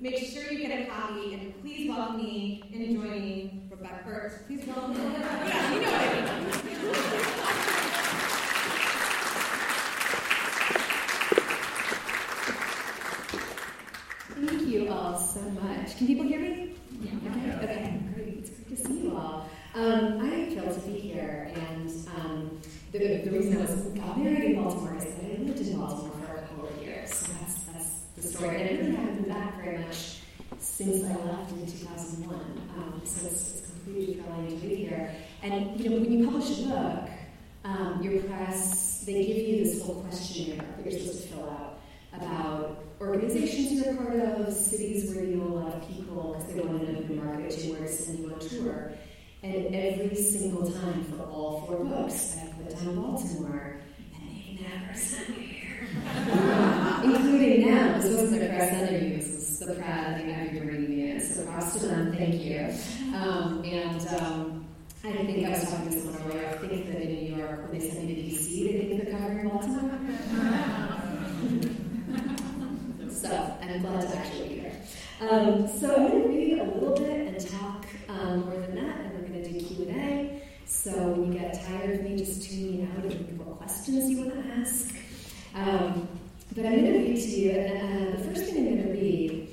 Make sure you get a copy, and please welcome me in joining Rebecca Birch. Please welcome. Yeah, you know what I mean. Thank you all so much. Can people hear me? Yeah. Okay, okay, great. It's great to see you all. Um, I am thrilled to be here, and um, the, the reason I was got married in Baltimore is that I lived in Baltimore for a couple of years. So that's, that's the story. And I really haven't been back very much since I left in 2001. Um, so it's, completely thrilling to be here. And you know, when you publish a book, um, your press, they give you this whole questionnaire that you're supposed to fill out about organizations you're part of, cities where you know a lot of people because they want to know who to market to, where to send you on tour. And every single time for all four books, I put down Baltimore, and they never sent me here. Including now, this wasn't the press interview, the Pratt thing that you're bringing me in. So props to them, thank you. Um, and um, I think I was talking to someone earlier, I think that in New York, when they send me to DC, they think they're covering Baltimore. So I'm glad to actually be here. Um, so I'm going to read a little bit and talk um, more than that, and we're going to do Q and A. So when you get tired of me, just tune me out and think what questions you want to ask. Um, but I'm going to read to you, uh, the first thing I'm going to read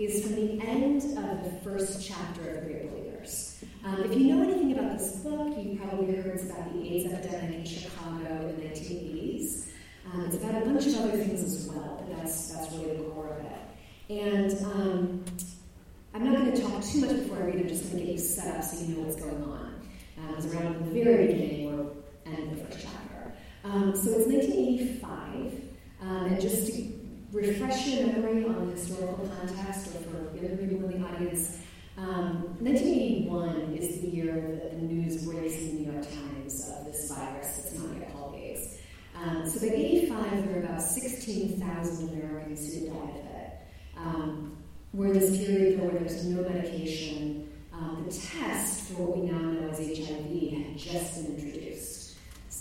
is from the end of the first chapter of Great Believers. Um, if you know anything about this book, you probably heard about the AIDS epidemic in Chicago in the 1980s. Um, it's about a bunch of other things as well, but that's, that's really the core of it. And um, I'm not going to talk too much before I read. I'm just going to get you set up so you know what's going on. Um, it's around the very beginning or end of the first chapter. Um, so it's 1985, um, and just to refresh your memory on the historical context, or for younger people in the audience, um, 1981 is the year that the news breaks in the New York Times of this virus that's not yet AIDS. Um, so by 85, there were about 16,000 Americans who died of it. Um, we're in this period where there's no medication. Um, the test for what we now know as HIV had just been introduced.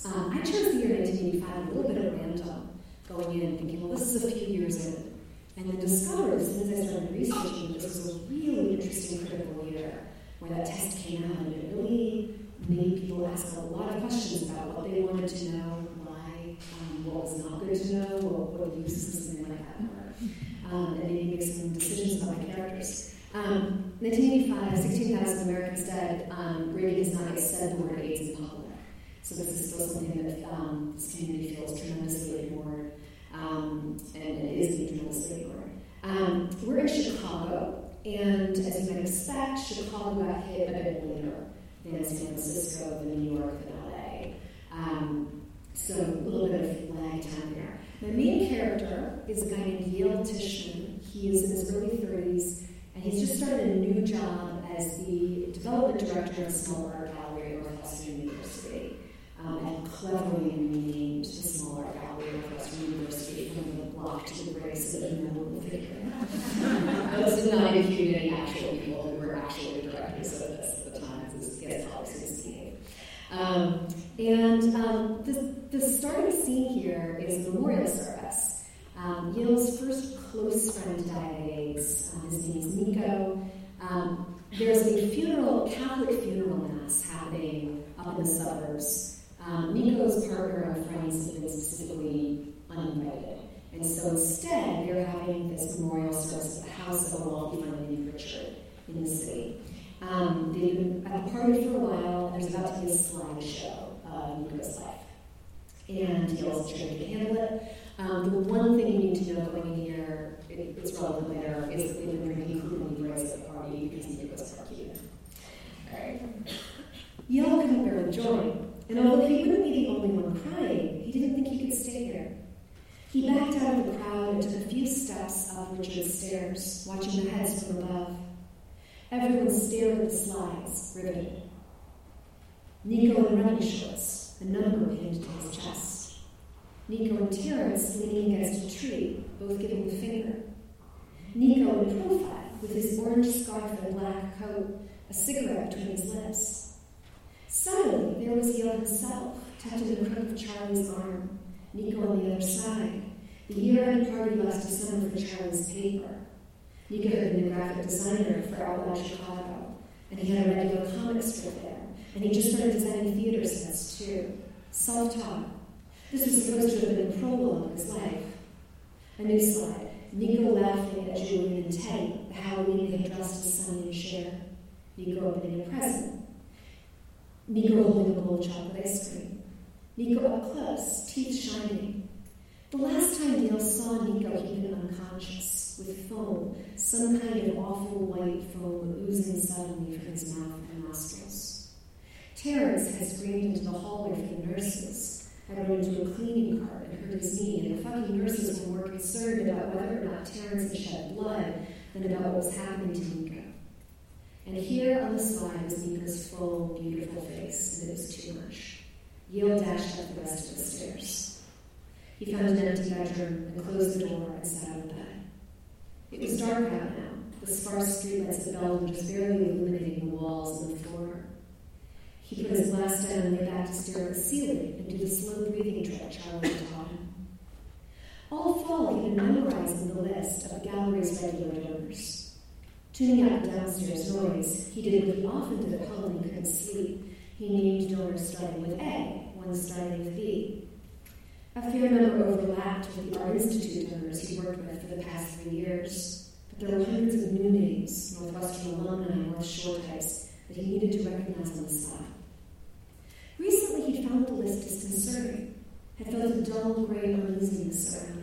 Um, I chose the year 1985 a little bit at random, going in and thinking, well, this is a few years in. And then discovered, as soon as I started researching, this was a really interesting critical year where that test came out and it really made people ask a lot of questions about what they wanted to know, why, um, what was not good to know, what, what uses something like that. Um, and maybe make some decisions about my characters. Um, 1985, 16,000 Americans dead. Um, has not said the word AIDS in public. So this is still something that um, this community feels tremendously ignored, um, and it is being tremendously ignored. Um, we're in Chicago, And as you might expect, Chicago got hit a bit later than San Francisco, than New York, than LA. Um, so a little bit of lag time there. My main character is a guy named Yale Tishman. He is in his early 30s, and he's just started a new job as the development director of a small art gallery. Um, and cleverly renamed the small art gallery at Northwestern University from the block to the that no one will figure. Those did not include any actual people who were actually directors of this at the time. This gets obviously misleading. Um, and um, the, the starting scene here is a memorial service. Um, Yale's first close friend died of AIDS. Um, his name is Nico. Um, there's a funeral, Catholic funeral mass happening up in the suburbs. Um, Nico's partner and friends have specifically uninvited. And so instead, they're having this memorial service at the house of a wealthy named Richard in the city. Um, they've been at the party for a while, and there's about to be a slideshow of Nico's life. And Yale's trained to handle it. Um, the one thing you need to know going in here, it, it's relevant later, is that they've been drinking Cuba Libres at the party because Nico's part Cuban. Alright. Yale couldn't bear the joy, and although he wouldn't be the only one crying, he didn't think he could stay there. He backed out of the crowd and took a few steps up Richard's stairs, watching the heads from above. Everyone stared at the slides, riveted. Nico in running shorts, a number pinned to his chest. Nico and Terrence leaning against a tree, both giving the finger. Nico in profile, with his orange scarf and black coat, a cigarette between his lips. Suddenly, there was Yale himself, in the crook of Charlie's arm, Nico on the other side. The year-end party last December for Charlie's paper. Nico had been a graphic designer for Outlaw Chicago, and he had a regular comic strip there, and he just started designing theater sets too. Self-taught. This was supposed to have been a prologue of his life. A new slide. Nico laughing at Julian and Teddy, the Halloween they dressed as Sonny and Cher. Nico opening a present. Nico holding a bowl of chocolate ice cream. Nico up close, teeth shining. The last time Yale saw Nico, he'd been unconscious, with foam, some kind of awful white foam oozing suddenly from his mouth and nostrils. Terrence had screamed into the hallway for the nurses, had run into a cleaning cart and hurt his knee, and the fucking nurses were more concerned about whether or not Terrence had shed blood than about what was happening to Nico. And here on the slide was Nico's full, beautiful face, and it was too much. Yale dashed up the rest of the stairs. He found an empty bedroom and closed the door and sat on the bed. It was dark out now, the sparse streetlights of Belden just barely illuminating the walls and the floor. He put his glass down and lay back to stare at the ceiling and do the slow breathing trick Charlie had taught him. All fall, he'd been memorizing the list of the gallery's regular donors. Tuning out the downstairs noise, he did he often did at home when he couldn't sleep. He named donors starting with A, one starting with B. A fair number overlapped with the Art Institute donors he worked with for the past three years, but there were hundreds of new names, Northwestern alumni, North Shore types, that he needed to recognize on the spot. Recently, he'd found the list disconcerting, had felt a dull gray uneasiness around it.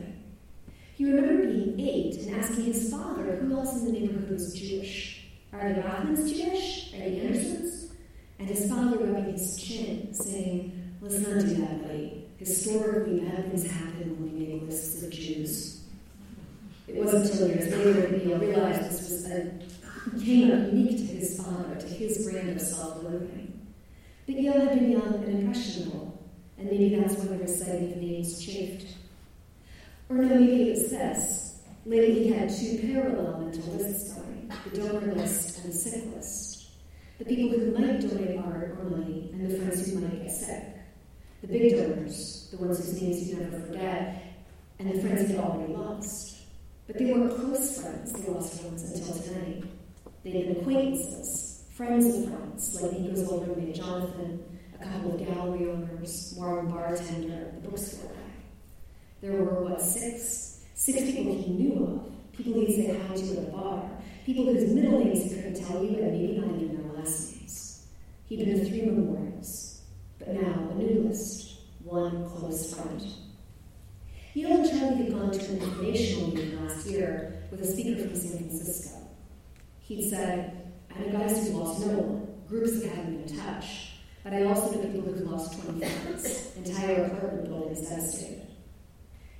He remembered being eight and asking his father who else in the neighborhood was Jewish. Are the Rothmans Jewish? Are the Andersons? And his father rubbing his chin, saying, Let's not do that, buddy. Historically, bad things happen when we make lists of Jews. It wasn't until years later that Yale realized this was a came up unique to his father, to his brand of self-loathing. But Yale had been young and impressionable, and maybe that's why the reciting of names chafed. Or no, maybe it this. Lately he had two parallel mental lists the donor list and the sick list. The people who might donate art or money, and the friends who might get sick. The big donors, the ones whose names you never forget, and the friends he'd already lost. But they weren't close friends, the lost ones, until tonight. They'd been acquaintances, friends of friends, like Nico's older mate Jonathan, a couple of gallery owners, Marlon bartender, the bookstore. There were, what, six? Six people he knew of, people he'd said hi to at a bar, people whose middle names he couldn't tell you, and maybe not even their last names. He'd been to three memorials, but now a new list, one close friend. Yale and Charlie had gone to an informational meeting last year with a speaker from San Francisco. He'd said, I know guys who lost no one, groups that haven't been touched, but I also know people who've lost 20 friends, entire apartment buildings devastated.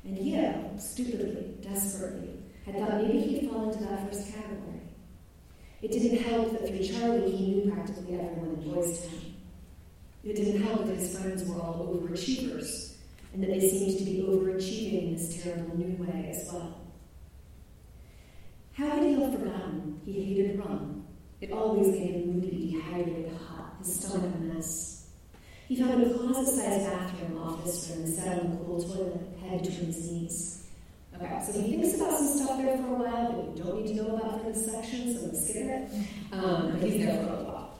And Yale, uh, stupidly, desperately, had thought maybe he'd fall into that first category. It didn't help that through Charlie he knew practically everyone in Boys Town. It didn't help that his friends were all overachievers, and that they seemed to be overachieving in this terrible new way as well. How had he have forgotten he hated rum? It always made him moody, dehydrated, hot, his stomach a mess. He found a closet-sized bathroom off this room sat on the cool toilet, head between his knees. Okay, so he thinks about some stuff there for a while that you don't need to know about for this section, so let's skip it. Um, but he's there for a while.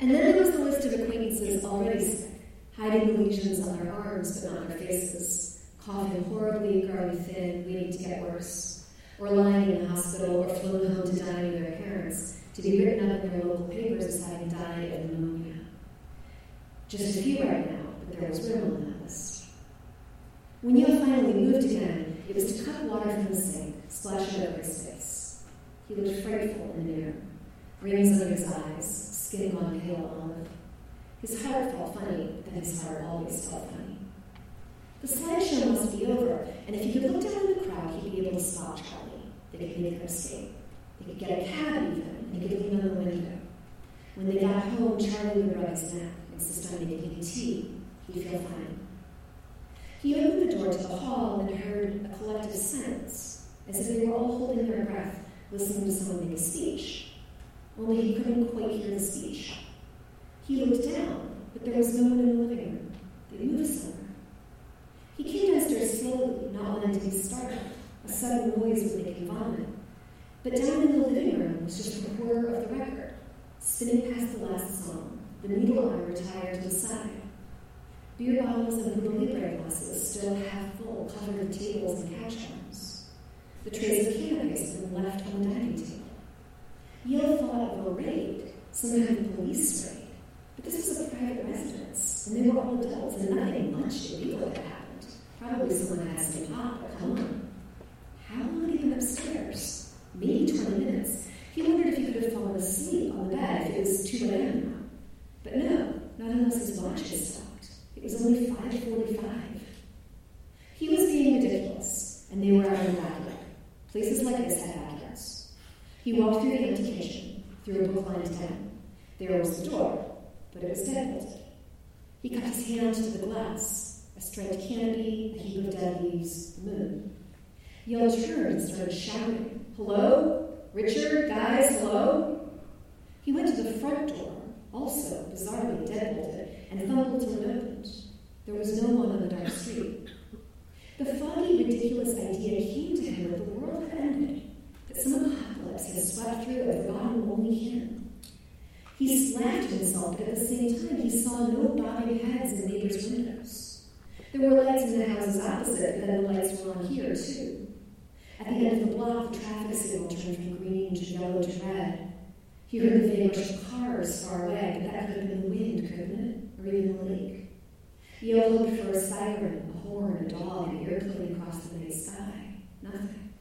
And then there was the list of acquaintances already sick, hiding the lesions on their arms but not their faces, coughing horribly, growing thin, waiting to get worse, or lying in the hospital or flown home to die with their parents, to be written up in their local papers as having died of pneumonia. Just a few right now, but there was room on that list. When Yale finally moved again, it was to cut water from the sink, splash it over his face. He looked frightful in the mirror, rings under his eyes, skin gone pale olive. His heart felt funny, but his heart always felt funny. The slideshow must be over, and if he could look down in the crowd, he'd be able to spot Charlie. They could make her escape. They could get a cab even, and he could lean on the window. When they got home, Charlie would rub his neck, insist on making tea. He'd feel fine. He opened the door to the hall and heard a collective silence, as if they were all holding their breath, listening to someone make a speech. Only he couldn't quite hear the speech. He looked down, but there was no one in the living room. They moved somewhere. He came downstairs slowly, not wanting to be startled. A sudden noise make him vomit. But down in the living room was just a reporter of the record, spinning past the last song, the needle eye retired to the side. Beer bottles and little Libre glasses still half full covered the tables and couch. The trays of cannabis had been left on the dining table. Yale thought of a raid, some kind of police raid. But this was a private residence, and they were all adults, and nothing much illegal had happened. Probably someone had some pot, but come on. How long had he been upstairs? Maybe 20 minutes. He wondered if he could have fallen asleep on the bed if it was 2 a.m. But no, not unless his watch had stopped. It was only 5.45. He was being ridiculous, and they were out backyard. Places like this had backyards. He walked through the empty kitchen, through a book-lined den. There was the door, but it was deadbolted. He cut his hand to the glass, a striped canopy, a heap of dead leaves, the moon. Yale turned and started shouting, Hello? Richard? Guys, hello? He went to the front door, also bizarrely deadbolted, and fumbled till it opened. There was no one on the dark street. The foggy, ridiculous idea came to him that the world had ended, that some apocalypse had swept through and forgotten only him. He slapped himself, but at the same time he saw no bobbing heads in neighbors' windows. There were lights in the houses opposite, but then the lights were on here, too. At the end of the block, the traffic signal turned from green to yellow to red. He heard the vague of cars far away, but that could have been the wind, couldn't it? Or even the lake. Yale looked for a siren, a horn, a dog, an airplane across the night sky. Nothing.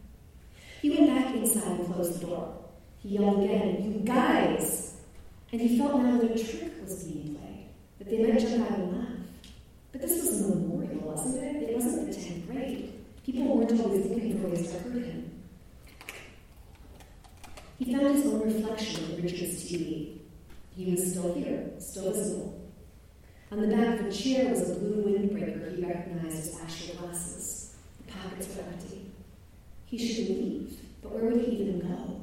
He went back inside and closed the door. He yelled again, You guys! And he felt now that a trick was being played, that they might jump out and laugh. But this was a memorial, wasn't it? It wasn't the 10th grade. People weren't always looking for ways to hurt him. He found his own reflection in Richard's TV. He was still here, still visible. On the back of a chair was a blue windbreaker he recognized as Asher Glass's. The pockets were empty. He should leave, but where would he even go?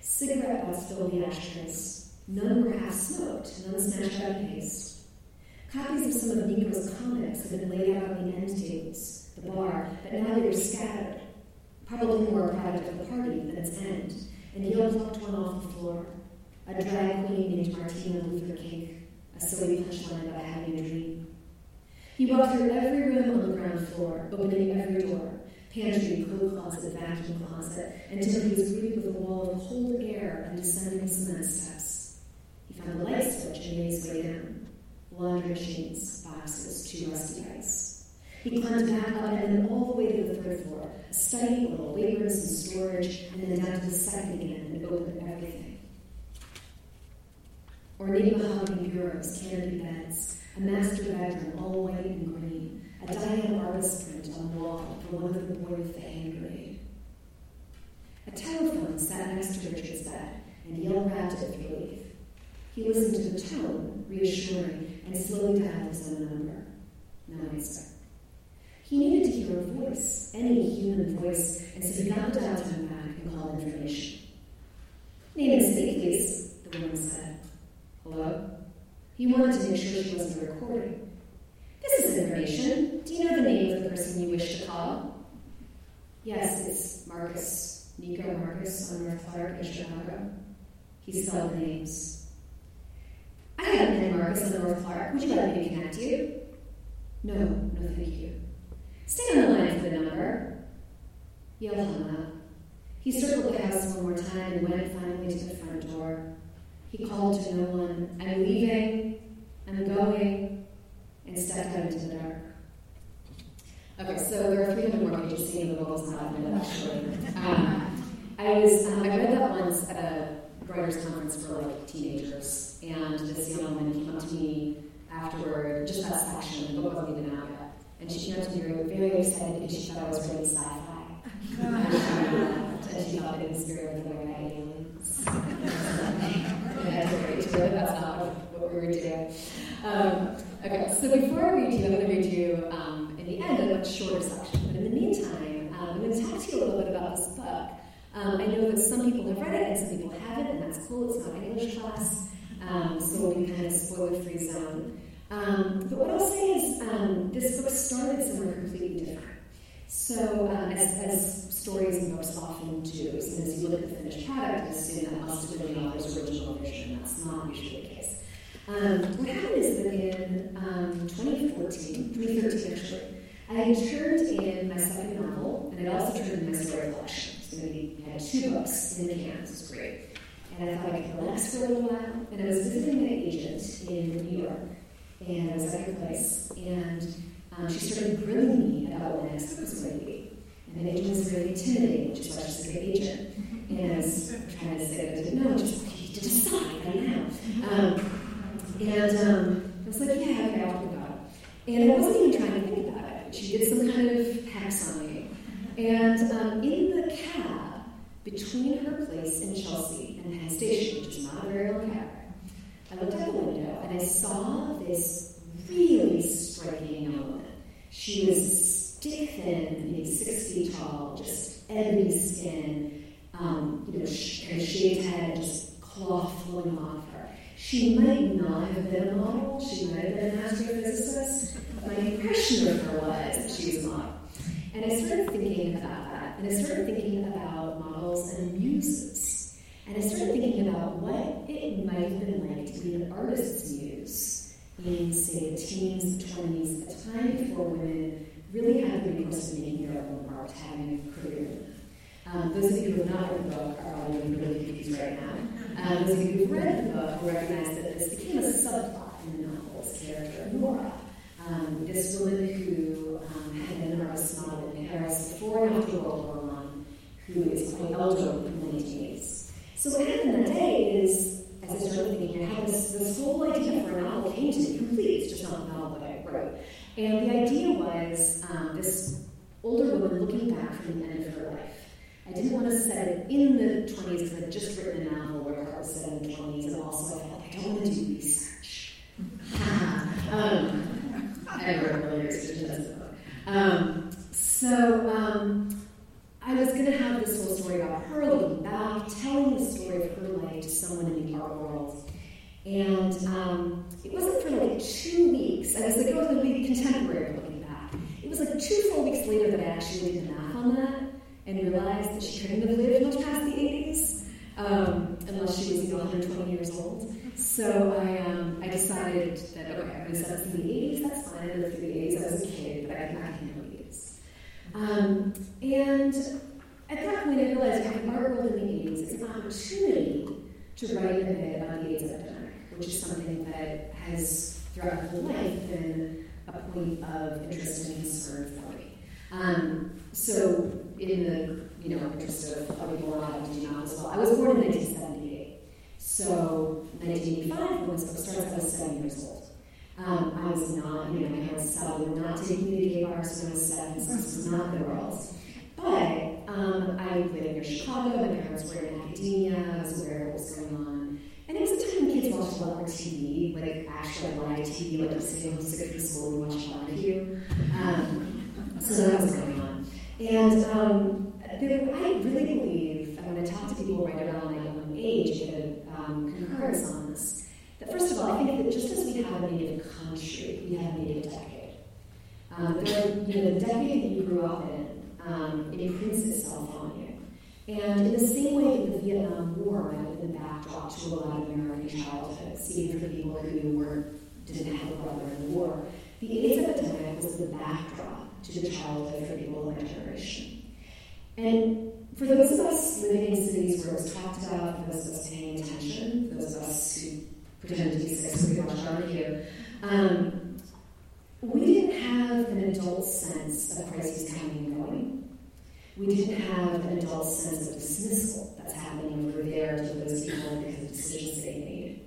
Cigarette butts filled the ashtrays. None were half smoked, none smashed out haste. Copies of some of Nico's comics had been laid out on the end tables, the bar, but now they were scattered. Probably more a product of the party than its end, and Yale plucked one off the floor. A drag queen named Martina Luther King, a silly punchline about having a dream. He walked through every room on the ground floor, opening every door pantry, coat closet, vacuum closet, until he was greeted with a wall of cold air and descending cement steps. He found a light switch and made his way down. Laundry machines, boxes, two rusty guys. He climbed back up and then all the way to the third floor, a study, little weight rooms and storage, and then down to the second again and opened everything. Ornate mahogany bureaus, canopy beds, a master bedroom, all white and green, a Diane Arbus print on the wall for one of the boy with the. A telephone sat next to Richard's bed, and Yale rapped it with relief. He listened to the tone, reassuring, and slowly dialed his own number. No answer. He needed to hear a voice, any human voice, and so he got the dial tone back and called information. Name and city, please, the woman said. Hello? He wanted to make sure she wasn't recording. This is information. Do you know the name of the person you wish to call? Yes, it's Marcus. Nico Marcus on North Clark in Chicago. He spelled the names. I have a name Marcus on North Clark. Would you like me to connect you? No, no, thank you. Stay on the line for the number. Yale hung up. He circled the house one more time and went finally to the front door. He called to no one. I'm leaving. I'm going. And stepped out into the dark. Okay, so there are 300 more pages seeing the vocals not it, actually. Um, I was, um, I read that once at a writers' conference for like teenagers, and this young woman came up to me afterward, just that section, the book wasn't even and she up to me very excited because she thought I was reading sci-fi. and she thought it was inspired by the way aliens. That's great to. That's not what we were doing. Um, okay, so before I read you, I'm going to read you um, in the end a much shorter section. But in the meantime, um, I'm going to talk to you a little bit about this book. Um, I know that some people have read it and some people haven't, and that's cool. It's not an English class, um, so we'll be kind of spoiler-free zone. Um, but what I'll say is um, this book started somewhere completely different. So, um, as, as stories and books often do, as you look at the finished product, you assume that must have been the author's original vision. That's not usually the case. Um, what happened is that in um, 2014, 2013 actually, I had turned in my second novel, and I'd also turned in my story collection. So we had two books in the can. It was great. And I thought I could relax for a little while. And I was visiting my agent in New York, and I was at her place, and um, she started grilling me about what my book was going to be. And the agent was really intimidating, which is why she's a good agent. And I was trying to say I didn't know, just you need to decide right now. Um, and um, I was like, yeah, okay, I'll think about it. And I wasn't even trying to think about it. She did some kind of hex on me. And um, in the cab between her place in Chelsea and Penn Station, which is not a very long cab, I looked out the window and I saw this really striking woman. She was stick thin, maybe six feet tall, just ebony skin, um, you know, sh- of shaved head, just cloth flowing off her. She might not have been a model, she might have been an astrophysicist, my impression of her was that she was a model. And I started thinking about that, and I started thinking about models and muses. And I started thinking about what it might have been like to be an artist's muse in, say, the teens, the 20s, at a time before women really had the recourse to making their own art, having a career. Um, those of you who have not read the book are probably really confused right now. Um, those of you who've read the book will recognize that this became a subplot in the novel, this character, Nora. Um, this woman who um, had been an artist model in Paris before and after World War One, who is quite elderly in the 1980s. So what happened that day is, as I started thinking, how this, this whole idea for a novel came to me complete. It's just not a novel that I wrote. And the idea was um, this older woman looking back from the end of her life. I didn't want to set it in the 20s because I'd just written a novel where it was set in the 20s, and also I felt I don't want to do research. um, I wrote really research book. Um, so um, I was going to have this whole story about her looking back, telling the story of her life to someone in the art world. And um, it wasn't for like two weeks. I was like, oh, it's going to be contemporary looking back. It was like two full weeks later that I actually did the math on that and realized that she couldn't have lived much past the 80s um, unless she was, you know, 120 years old. So I, um, I decided that, okay, I'm going to set up the 80s, that's fine. I lived through the 80s, I was a kid, but I can, I can handle the 80s. Um, and at that point, I realized the art world in the 80s is an opportunity to write a bit about the AIDS epidemic, which is something that has, throughout my whole life, been a point of interest and concern for me. Um, so, in the you know interest of other people not to do math as well, I was born in 1978. So, 1985 was starts I was seven years old. Um, I was not, you know, my they were not taking to gay bars when I was seven, so this was not the world. But um, I lived near Chicago, my parents were in academia, I was aware of what was going on. And it was a time when kids watched a lot more TV, like actually live TV, like sitting home sick from school and watching barbecue. Um, so that was going on. And um, there, I really believe, when I talk to people right around my own age, a um, concurrence on this, first of all, I think that just as we have a native country, we have a native decade. Um, there, you know, the decade that you grew up in um, imprints itself on you. And in the same way that the Vietnam War might have been the backdrop to a lot of American childhoods, even for people who were, didn't have a brother in the war, the AIDS epidemic was the backdrop to the childhood for people of my generation. And for those of us living in cities where it was talked about, for those of us paying attention, for those of us who pretend to be six pretty much aren't you, um, we didn't have an adult sense of crises coming and going. We didn't have an adult sense of dismissal that's happening over there to those people because of decisions they made.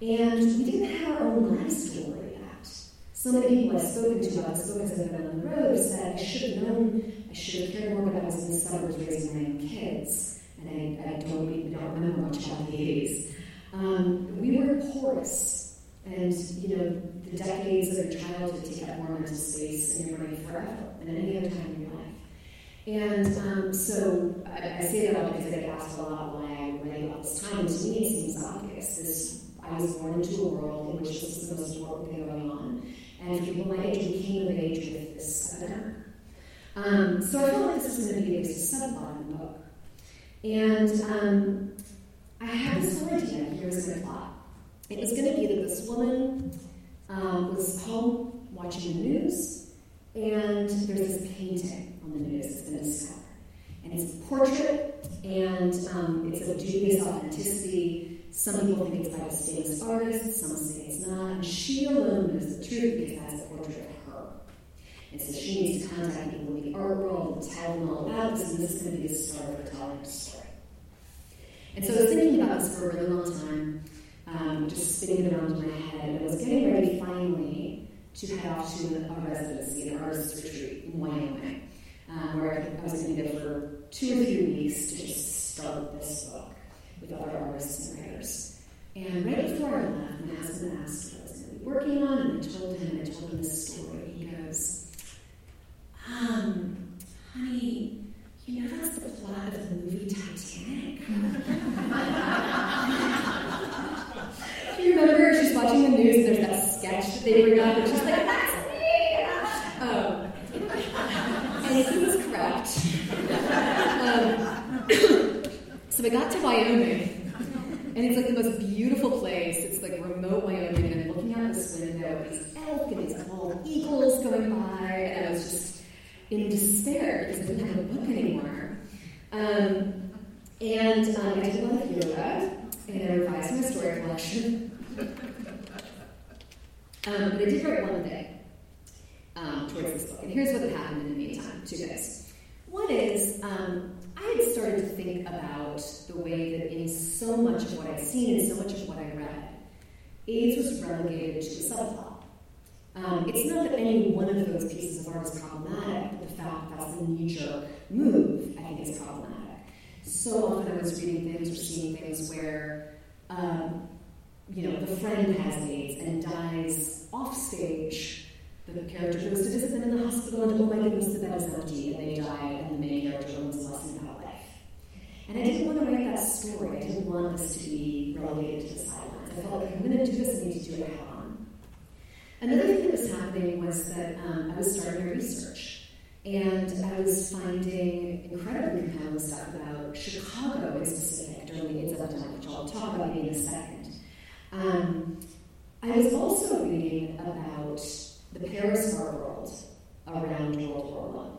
And we didn't have our own lives to worry about. So many people I've spoken to, I've spoken to them on the road, said, I should have known, I should have cared more, but I was in the suburbs raising my own kids. And I, I don't, even, don't remember much about the 80s. Um, we were porous. And, you know, the decades of your childhood take up more mental space in your brain forever than any other time in your life. And um, so I, I, say that all because I get asked a lot why I write about this time. To me, it seems obvious. This, I was born into a world in which this is the most important thing going on. And people my age, we came of age with this epidemic. Um, so I felt like this was going to be a subplot in the book. And um, I had this idea. Here's my plot. It was going to be that this woman um, was home watching the news, and there's this painting on the news that's been discovered. And it's a portrait, and um, it's of dubious authenticity. Some people think it's by a famous artist, some say it's not. And she alone knows the truth because that's a portrait of her. And so she needs to contact people in the art world and tell them all about this, and this is going to be the start of her telling story. And so I was thinking about this for a really long time um, just spinning it around in my head. And I was getting ready finally to head off to a residency, an artist retreat in Wyoming, um, where I was going to go for two or three weeks to just start this book with other artists and writers. And right before I left, my husband asked what I was going to be working on, and I told him, I told him this story. He goes, um, honey, you know that's the plot of the movie Titanic? Do you remember she's watching the news, there's that sketch that they bring up, and she's like, that's me! Um, and he was correct. Um, so we got to Wyoming, and it's like the most beautiful place. It's like remote Wyoming, and I'm looking out this window these elk and these bald eagles going by, and I was just in despair because I didn't have a book anymore. Um, and um, I did a lot of yoga, and I revised my story collection. Um, but I did write one thing um, towards this book, and here's what happened in the meantime. Two things. One is um, I had started to think about the way that in so much of what I'd seen and so much of what I read, AIDS was relegated to a subplot. Um, it's not that any one of those pieces of art is problematic, but the fact that that's the knee-jerk move, I think, is problematic. So often I was reading things or seeing things where um, you know, the friend has AIDS and dies off stage. The character goes to visit them in the hospital, and oh my goodness, the bed is empty, and they die, and the main character learns a lesson about life. And I didn't want to write that story. I didn't want this to be relegated to the sidelines. I felt like I'm going to do this, I need to do it on. Another thing that was happening was that um, I was starting my research. And I was finding incredibly compelling stuff about Chicago in specific during the AIDS epidemic, which I'll talk about in a second. Um, I was also reading about the Paris art world around World War One.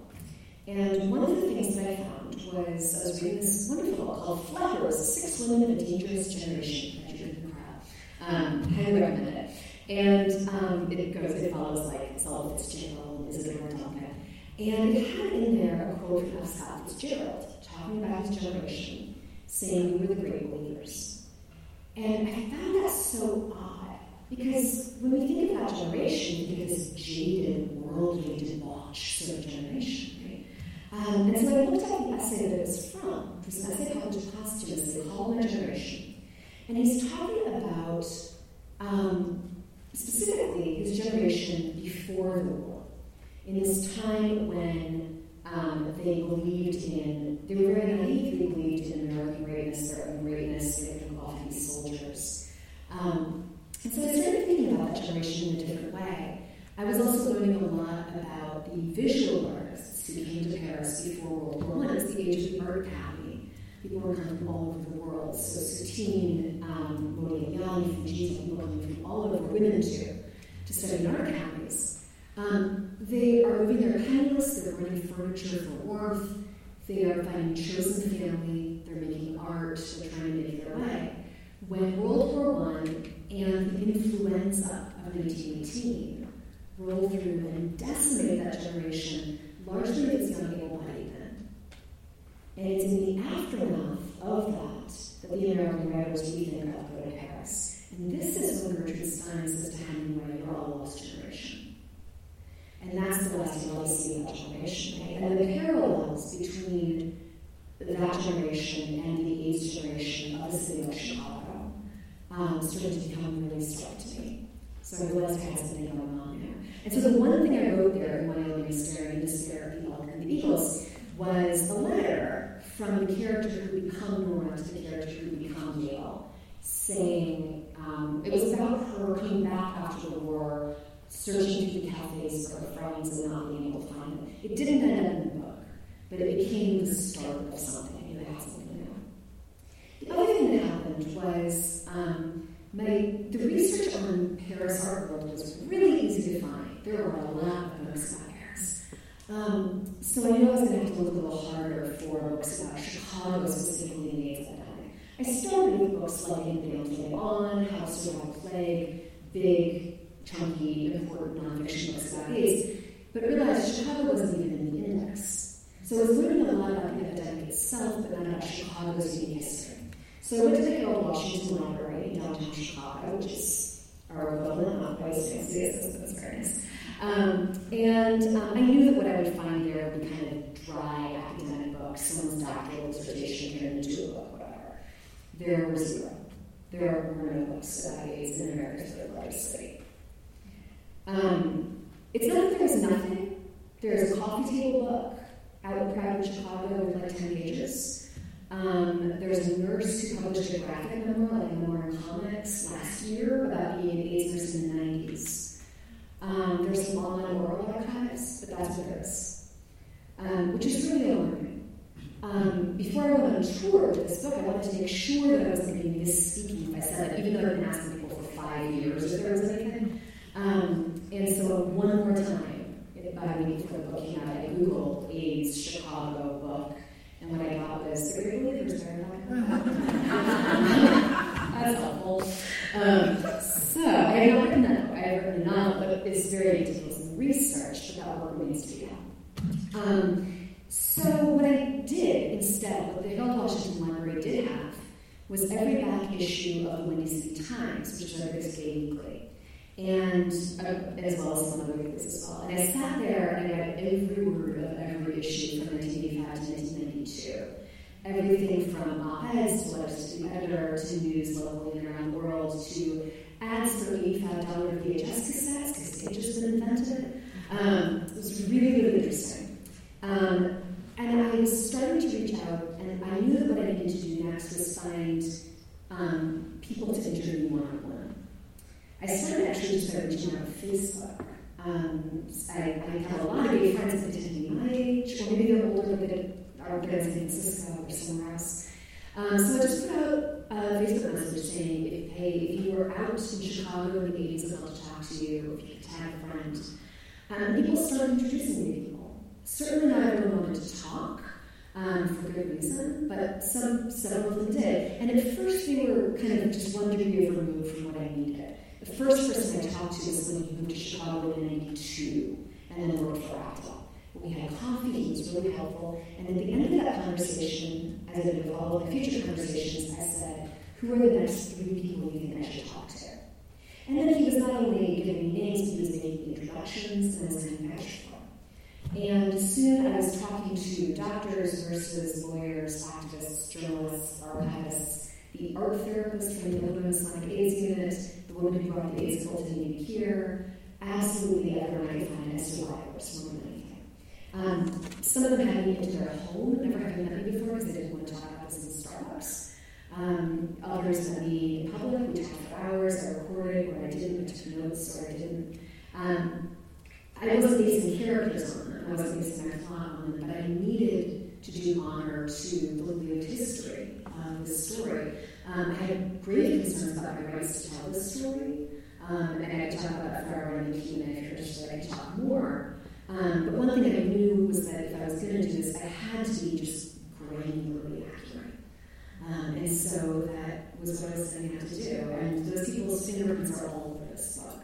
And one of the things that I found was I was reading this wonderful book called Flappers, Six Women of a Dangerous Generation by Judith Mackrell. Um, highly recommend it. And um, it goes, it follows like Zelda Fitzgerald, Isadora Duncan. And it had in there a quote from F. Scott Fitzgerald talking about his generation, saying, We were the great believers. And I found that so odd because when we think about generation, we think of this jaded, worldly, debauched sort of generation, right? Um, and so I looked at the essay that it was from. An essay published posthumously called My Generation. And he's talking about um, specifically his generation before the war, in this time when um, they believed in, they were very naive, they believed in American greatness, their own greatness, they off these soldiers. Um, and so I started thinking about that generation in a different way. I was also learning a lot about the visual artists who came to Paris before World War I. The age of art academy. People were coming from all over the world. So Soutine, um, Modigliani, Fujita, people coming from all over, women too, to study in art academies. Um, they are moving their penniless, they're running furniture for warmth, they are finding chosen family, they're making art, they're trying to make their way. When World War I and the influenza of 1918 rolled through and decimated that generation, largely its young able-bodied men. And it's in the aftermath of that that the American writers we think of go to Paris. And this is when Gertrude Stein says to Hemingway, you're all a lost generation. And that's the lasting of generation, right? And the parallels between that generation and the AIDS generation of the city of Chicago um, started to become really struck to me. So I realized there has something going on there. And so the one thing I wrote there in Wyoming Staring Despair, the Elk and the Eagles was a letter from the character who become Nora to the character who become Yale, saying um, it was about her coming back after the war, searching through the cafes for friends and not being able to find them. It didn't end up in the book, but it became the start of something, it had something new. The other thing that happened was um, my the research on Paris art world was really easy to find. There were a lot of books about. Um, so I knew I was going to have to look a little harder for books about Chicago specifically in the AIDS epidemic. I started with books like In Beyond On, How to Survive Plague, big, chunky, important nonfiction books about AIDS, but realized Chicago wasn't even in the index. So I was learning a lot about the epidemic itself, but not about Chicago's unique history. So I went to the Harold Washington Library in downtown Chicago, which is our equivalent, not quite as fancy as but it's very nice. Um, and um, I knew that what I would find there would be kind of dry academic books, someone's doctoral dissertation turned into a book, whatever. There were zero. There were no books about AIDS in America's third largest city. Um, it's not that there's nothing. There's a coffee table book out in Chicago with like 10 pages. Um, there's a nurse who published a graphic memoir, like memoir in comics, last year about being an AIDS nurse in the 90s. Um, there's some online oral archives, but that's what it is, um, which is really alarming. Um, before I went on tour with this book, I wanted to make sure that I wasn't going to be misspeaking if I said it, even though I've been asking people for five years if there was anything. Um, and so one more time, about a week before the book came out, I Googled AIDS Chicago book and what I got this, I was the Great Believers That's helpful. Um, so I have not written that. I have written a novel, it's very detailed research, but that work to be done. Um, so what I did instead, what the Harold Washington Library did have, was every back issue of the Windy City Times, which is our gay weekly and uh, as well as some other weeklies as well. And I sat there and I read every word of every issue from 1985 to 1992. Everything from op-eds to letters to the editor to news locally and around the world to ads for $85 VHS cassettes because they just invented. Um, it was really, really interesting. Um, and I was starting to reach out, and I knew that what I needed to do next was find um, people to interview one on one. I started actually just by reaching out on Facebook. Um, I, I have a lot of gay friends that be my age, or maybe they're older, but are in San Francisco or somewhere else. Um, so I just put out a Facebook message saying, if, hey, if you were out in Chicago in the 80s, I'd love to talk to you, if you could tag a friend. Um, people started introducing me to people. Certainly not everyone wanted to talk. Um, for good reason, but some several of them did. And at first, they were kind of just one degree removed from what I needed. The first person I talked to was when he moved to Chicago in 92 and then worked for Apple. We had coffee, he was really helpful, and at the end of that conversation, as I did with all future conversations, I said, Who are the next three people you think I should talk to? And then he was not only giving me names, he was making introductions, and I was voucher for. And soon I was talking to doctors, nurses, lawyers, activists, journalists, archivists, the art therapist from the Illinois Masonic AIDS Unit, the woman who brought the AIDS Quilt to here, absolutely everyone I could find as survivors anything. Um, some of them had me into their home, never having met me before because they didn't want to talk about this in Starbucks. Um, others met me in public, we talked for hours, I recorded, or I didn't, I took notes, or I didn't. Um, I wasn't basing characters on them, I wasn't basing my plot on them, but I needed to do honor to the lived history of this story. Um, I had grave concerns about my rights to tell this story, um, and I talk about that forever in the Q&A if you're I could talk more. Um, but one thing that I knew was that if I was going to do this, I had to be just granularly accurate. Um, and so that was what I was setting out to do. And those people's fingerprints are all over this book.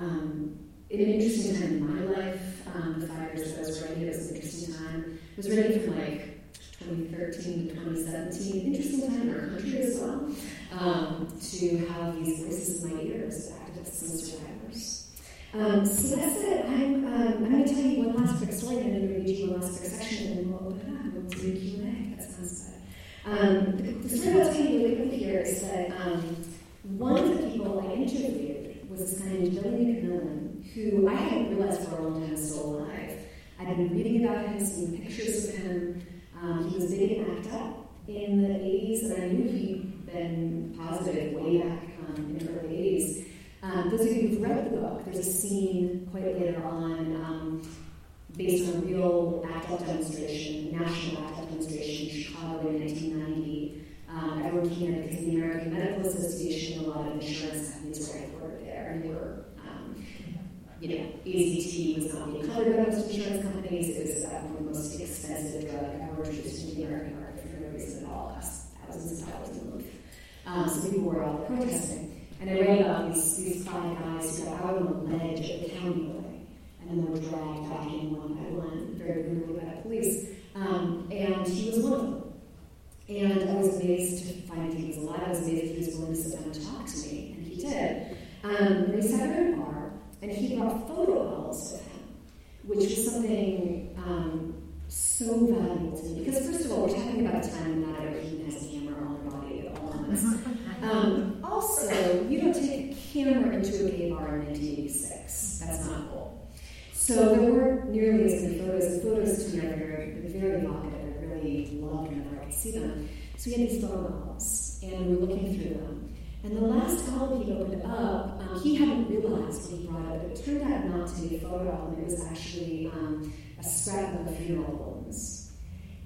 Um, in an interesting time in my life, um, the five years that I was writing it was an interesting time. I was writing from like 2013 to 2017, interesting time in our country as well, um, to have these voices in my ears, activists. Um, so that's it. I'm, um, I'm going to tell you one last quick story, and then I'm going to read you one last quick section, and then we'll open up. We'll do a Q&A. That sounds good. Um, the, the story I'll tell you really quickly here is that um, one of the people I interviewed was this guy named Billy McMillan, who I hadn't realized for a long time was still alive. I'd been reading about him, seeing pictures of him. Um, he was big in ACT UP in the 80s, and I knew he'd been positive way back um, in the early 80s. Um, those of you who've read the book, there's a scene quite later on um, based on a real ACT demonstration, national ACT demonstration in Chicago in 1990. Um, everyone came there because the American Medical Association a lot of insurance companies were headquartered there, and they were, um, you know, AZT was not being covered by most insurance companies. It was uh, the most expensive drug ever introduced into the American market for no reason at all, cost thousands of dollars. Um, so people were all protesting. And I read about these, these five guys who got out on the ledge of the county building and then they were dragged back in one by one, very brutally by the police. Um, and he was one of them. And I was amazed to find that he was alive. I was amazed that he was willing to sit down and talk to me, and he did. Um, we sat at a bar, and he brought photo albums with him, which was something um, so valuable to me. Because first of all, we're talking about a time when not every human has a camera on their body at all times. Um, also, you don't take a camera into a gay bar in 1986. That's not cool. So there weren't nearly as many photos. And photos to me are very, very evocative. I really loved whenever I could see them. So we had these photo albums, and we were looking through them. And the last album he opened up, um, he hadn't realized when he brought it, but it turned out not to be a photo album. It was actually um, a scrapbook of funeral albums.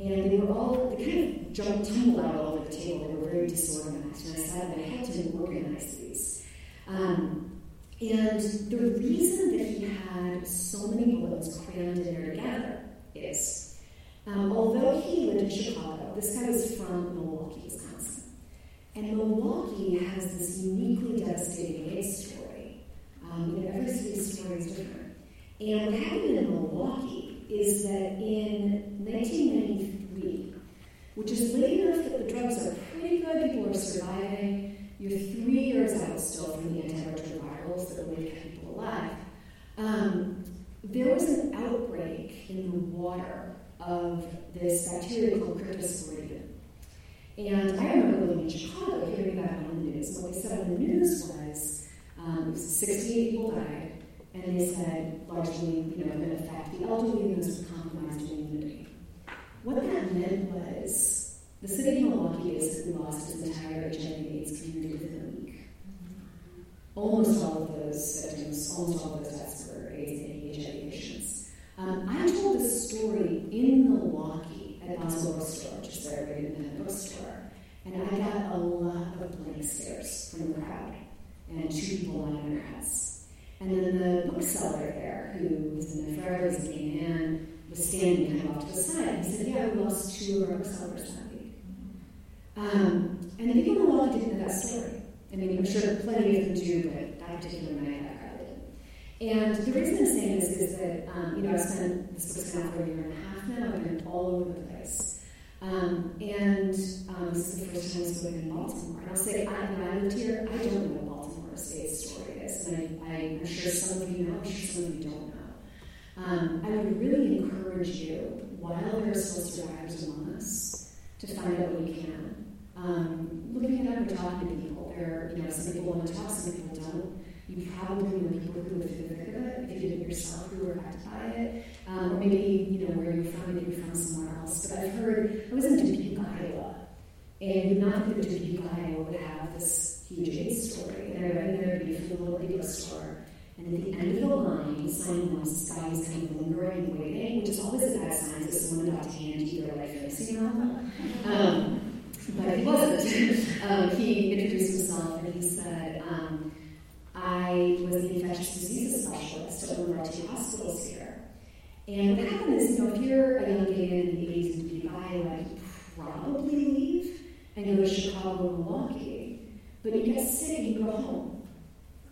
And they were all, they kind of jumped, tumbled out all over the table. They were very disorganized. And I sat and I had to organize these. Um, and the reason that he had so many bullets crammed in there together is, um, although he lived in Chicago, this guy was from Milwaukee, Wisconsin. And Milwaukee has this uniquely devastating AIDS story. Um, you know, every city's story is different. And what happened in Milwaukee is that in 1993, which is late enough that the drugs are pretty good, people are surviving, you're three years out still from the antiretrovirals that really kept people alive, um, there was an outbreak in the water of this bacteria called Cryptosporidium. And I remember living in Chicago, hearing about it on the news. What they said on the news was um, 68 people died, and they said largely, you know, going to affect the elderly and those with compromised immunity. What that meant was the city of Milwaukee basically lost its entire HIV/AIDS community within a week. Almost all of those victims, almost all of those deaths were AIDS and HIV patients. Um, I told this story in Milwaukee at Boswell Bookstore, which is their great independent bookstore, and I got a lot of blank stares from the crowd and two people lying their heads. And then the bookseller there, who was in the forever, was a gay man, was standing kind of off to the side. And he said, Yeah, we lost two of our booksellers that week. Um, and the people in the Milwaukee didn't know that story. In mean, I'm sure plenty of them do, but that particular night I crowded. And the reason I'm saying this is that, um, you know, I've spent this book's now for a year and a half now. and I've been all over the place. Um, and um, this is the first time I've spoken in Baltimore. And I'll say, I, I lived here, I don't know And I, I'm sure some of you know, I'm sure some of you don't know. Um, I would really encourage you, while there are still survivors among us, to find out what you can. Um, looking up or talking to people. There, you know, some people want to talk, some people don't. You probably know people who have been through it, if you did it yourself, who were affected by it. Um, or maybe, you know, where you're from, maybe you're from somewhere else. But I've heard, I was in Dubuque, Iowa, and you'd not think that Dubuque, Iowa would have this huge story. Read in their beautiful little video store. And at the end of the line, this guy who's kind of lingering waiting, which is always a bad sign because someone about to hand you their life fixing novel. Um, but he wasn't. um, he introduced himself and he said, um, I was the infectious diseases specialist at one of our two hospitals here. And what happened is, you know, if you're a young gay in the 80s in Iowa, you probably leave and go to Chicago or Milwaukee. But you get sick you go home.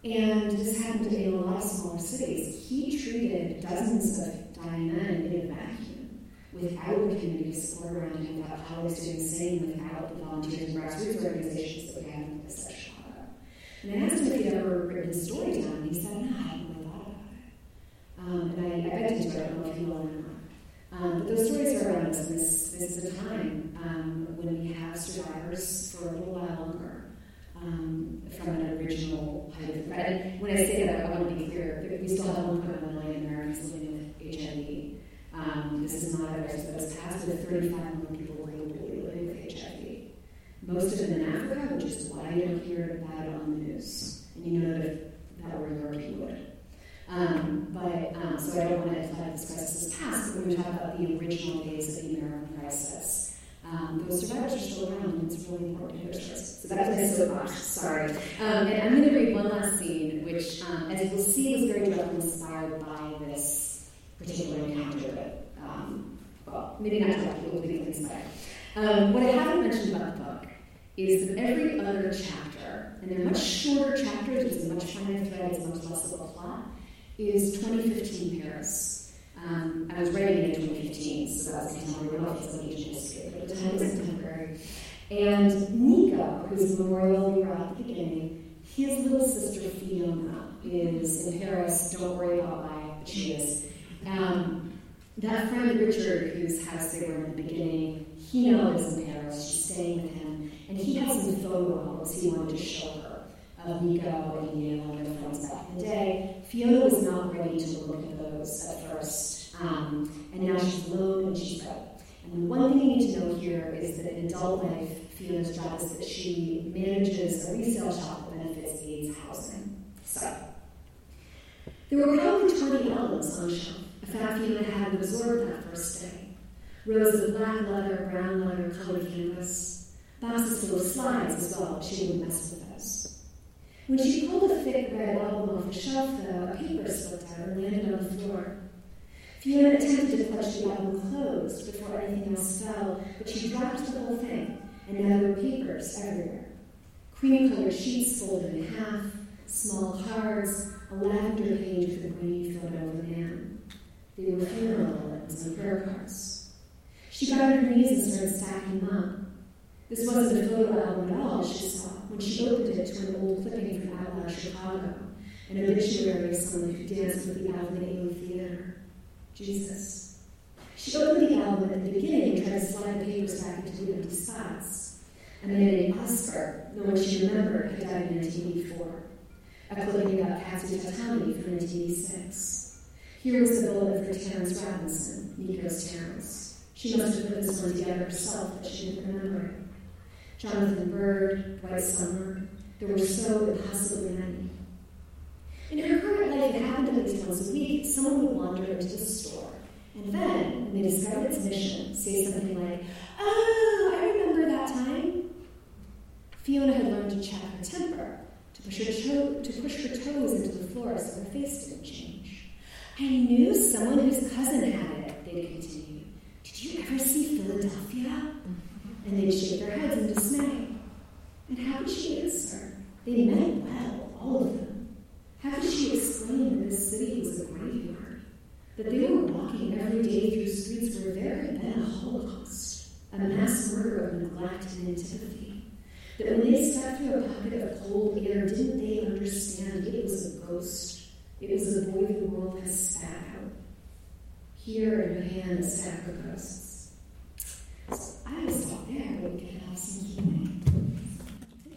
And this happened in a lot of smaller cities. He treated dozens of dying men in a vacuum without the community support around him, without colleagues doing the same, without the volunteers and grassroots organizations that we have in this at Chicago. And I asked him if he'd ever written his story down, and he said, no, I hadn't really thought about it. Um, and I, I begged him to, I don't know if he will or not. Um, but those stories are around us, and this, this is a time um, when we have survivors for a little while longer um, from an original height. And when I say that, I want to be clear that we still have 1.1 million Americans living with HIV. Um, this is not ours, but it's passed with 35 million people globally living with HIV. Most of them in Africa, which is why you don't hear about it on the news. And you know that if that were Europe, you would. Um, but um, so I don't want to imply this crisis is past, but when we talk about the original days of the American crisis, um, those survivors are still around, and it's really important to hear stories. So that's my soapbox. Sorry. Um, and I'm going to read one last scene, which, um, as you'll see, was very directly inspired by this particular encounter. But, um, well, maybe not directly, but maybe inspired. Um, what I haven't mentioned about the book is that every other chapter, and they're much shorter chapters, it's a much finer thread, it's much less of a plot, is 2015 Paris. Um, I was writing in 2015, so that's. Well, it's like ancient history, but the time was contemporary. And Nico, whose memorial we were at the beginning, his little sister Fiona is in Paris. Don't worry about why, but she is. Um, that friend Richard, whose house they were in the beginning, he now lives in Paris. She's staying with him, and he has some photo albums he wanted to show her of Nico and Yale and their friends back in the day. Fiona was not ready to look at those at first, um, and now she's alone and she's ready. And one thing you need to know here is that in adult life, Fiona's job is that she manages a resale shop that benefits AIDS housing. So, there were probably 20 albums on shelf. A fat Fiona had absorbed that first day. Rows of black leather, brown leather, colored canvas. Boxes full of slides as well, she wouldn't mess with those. When she pulled a thick red album off the shelf, though, a paper slipped out and landed on the floor. Fiona attempted to clutch the album closed before anything else fell, but she dropped the whole thing, and now there were papers everywhere. Cream colored sheets folded in half, small cards, a lavender page with a green photo of a man. They were funeral and prayer cards. She got on her knees and started stacking them up. This wasn't a photo album at all, she saw, when she opened it to an old clipping from Out Loud Chicago, an obituary of someone who danced with the Albany Theater. Jesus. She opened the album at the beginning and tried to slide the papers back into the empty spots. A man named Oscar, no one she remembered, had died in 1984. A clipping about Patsy Tatami from 1986. Here was the bullet for Terrence Robinson, Nico's Terrence. She must have put this one together herself, but she didn't remember it. Jonathan the Bird, White Summer, there were so impossibly many. In her current life, it happened at least once a week, someone would wander into the store. And then, when they discovered its mission, say something like, Oh, I remember that time. Fiona had learned to check her temper, to push her, toe, to push her toes into the floor so her face didn't change. I knew someone whose cousin had it, they'd continue. Did you ever see Philadelphia? And they'd shake their heads in dismay. And how would she answer? They meant well, all of them. How could she explain that this city was a graveyard? That they were walking every day through streets where there had been a Holocaust, a mass murder of neglect and antipathy? That when they stepped through a pocket of cold air, didn't they understand it was a ghost? It was a boy the world has spat out. Here in her hand, a stack of ghosts. I will stop there, but we can have some Q&A.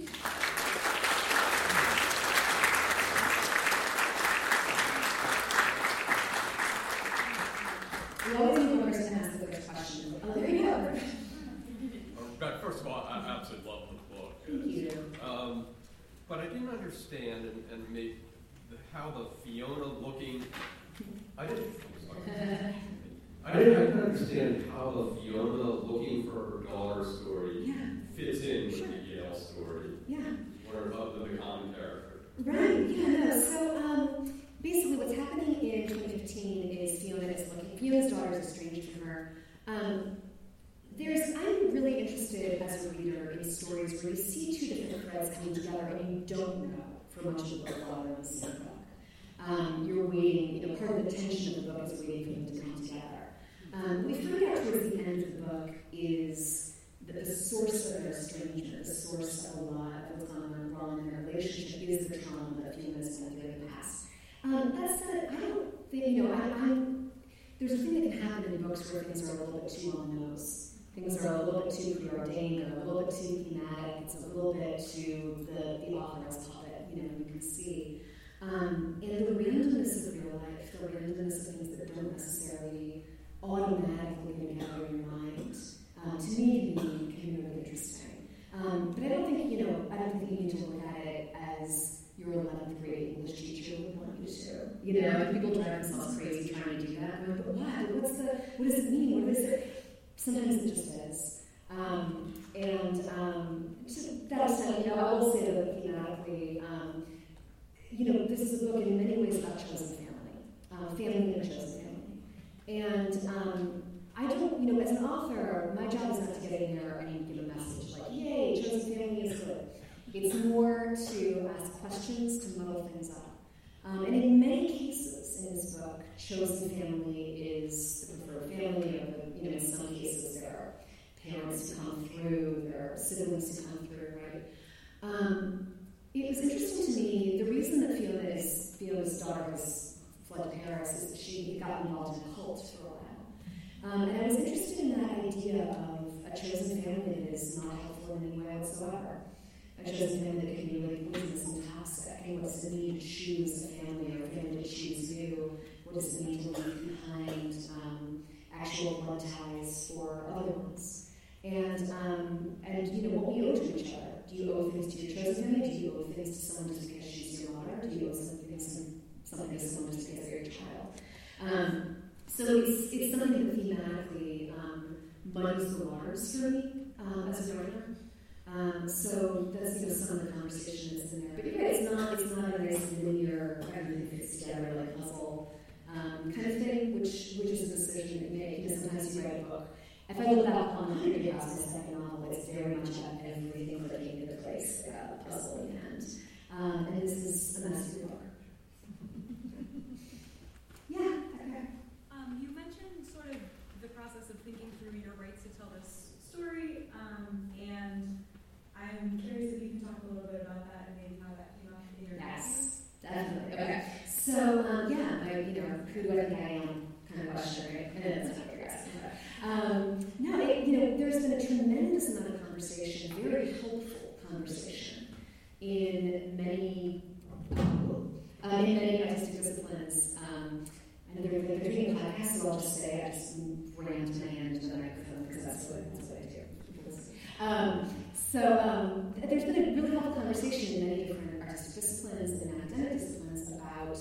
We always need one person to ask the first question. Oh, there you go. But first of all, I absolutely love the book. Thank you. Um, but I didn't understand and, and make the, how the Fiona looking. I didn't. I'm sorry. I didn't, understand how the Fiona looking for her daughter story Yeah, fits in Sure. with the Yale story, yeah. or of the common character. Right, yeah. So um, basically, what's happening in 2015 is Fiona is looking. Fiona's daughter is estranged from her. Um, there's, I'm really interested as a reader in stories where you see two different threads coming together and you don't know for much of the book while you're in the same book. Um, you're waiting, you know, part of the tension of the book is waiting for them to come together. Um, we find out towards the end of the book is that the source of their estrangement, the source of a lot of what's gone on wrong in their relationship is the trauma that Fiona's through in the past. Um, that said, I don't think, you know, I, I'm, there's a thing that can happen in books where things are a little bit too on the nose. Things are a little bit too preordained, or a little bit too thematic. It's a little bit to the, the author's puppet, you know, you can see. Um, and the randomness of real life, the randomness of things that don't necessarily automatically get together in your mind, um, to me be really interesting. Um, but I don't think, you know, I don't think you need to look at it as your 11th grade English teacher would want you to. You know, people drive themselves crazy trying to do that. Like, but why? What's the, what does it mean? What is it? Sometimes it just is. Um, and um, to that extent, you know, I will say that thematically, um, you know, this is a book in many ways about chosen family, uh, family and chosen family. And um, I don't, you know, as an author, my job is not to get in there and give a message like, yay, chosen family is good. It's more to ask questions to muddle things up. Um, and in many cases in this book, chosen family is the preferred family, or you know, in some cases there are parents who come through, there are siblings who come through, right? Um, it was interesting to me, the reason that Fiona is, Fiona's daughter has to Paris is she got involved in a cult for a while. Um, and I was interested in that idea of a chosen family that is not helpful in any way whatsoever. A chosen family that can be really poisonous and toxic. And what does it mean to choose a family or a family to choose you? What does it mean to leave behind um, actual blood ties for other ones? And, um, and you know, what we owe to each other. Do you owe things to your chosen family? Do you owe things to someone just because she's your mother? Do you owe something, some, something to someone just because they're your child? Um, so it's, it's something that thematically um, muddies the waters for me um, as a writer. Um, so that's you know some of the conversation that's in there. But right, it's not it's not a nice linear everything fits together like puzzle um, kind of thing, which which is a decision that you make. You sometimes you write a book. If I look back on the Hundred House, my second novel, it's very much about everything clicking into place, like a puzzle in the end. Um, and this is a messy book. Yeah, okay. Um, you mentioned sort of the process of thinking through your rights to tell this story, um, and I'm curious if you can talk a little bit about that and maybe how that came up in your Yes, definitely. Okay. So, um, yeah, I, you know, who do I think I am kind of question, right? And that's not what you're. But, um, no, it, you know, there's been a tremendous amount of conversation, very helpful conversation in many, uh, in many artistic disciplines. Um, and they're, they're doing a podcast, so I'll just say I just rammed my hand to the microphone because that's what, that's what I do. Um, so um, there's been a really helpful conversation in many different artistic disciplines and academic disciplines about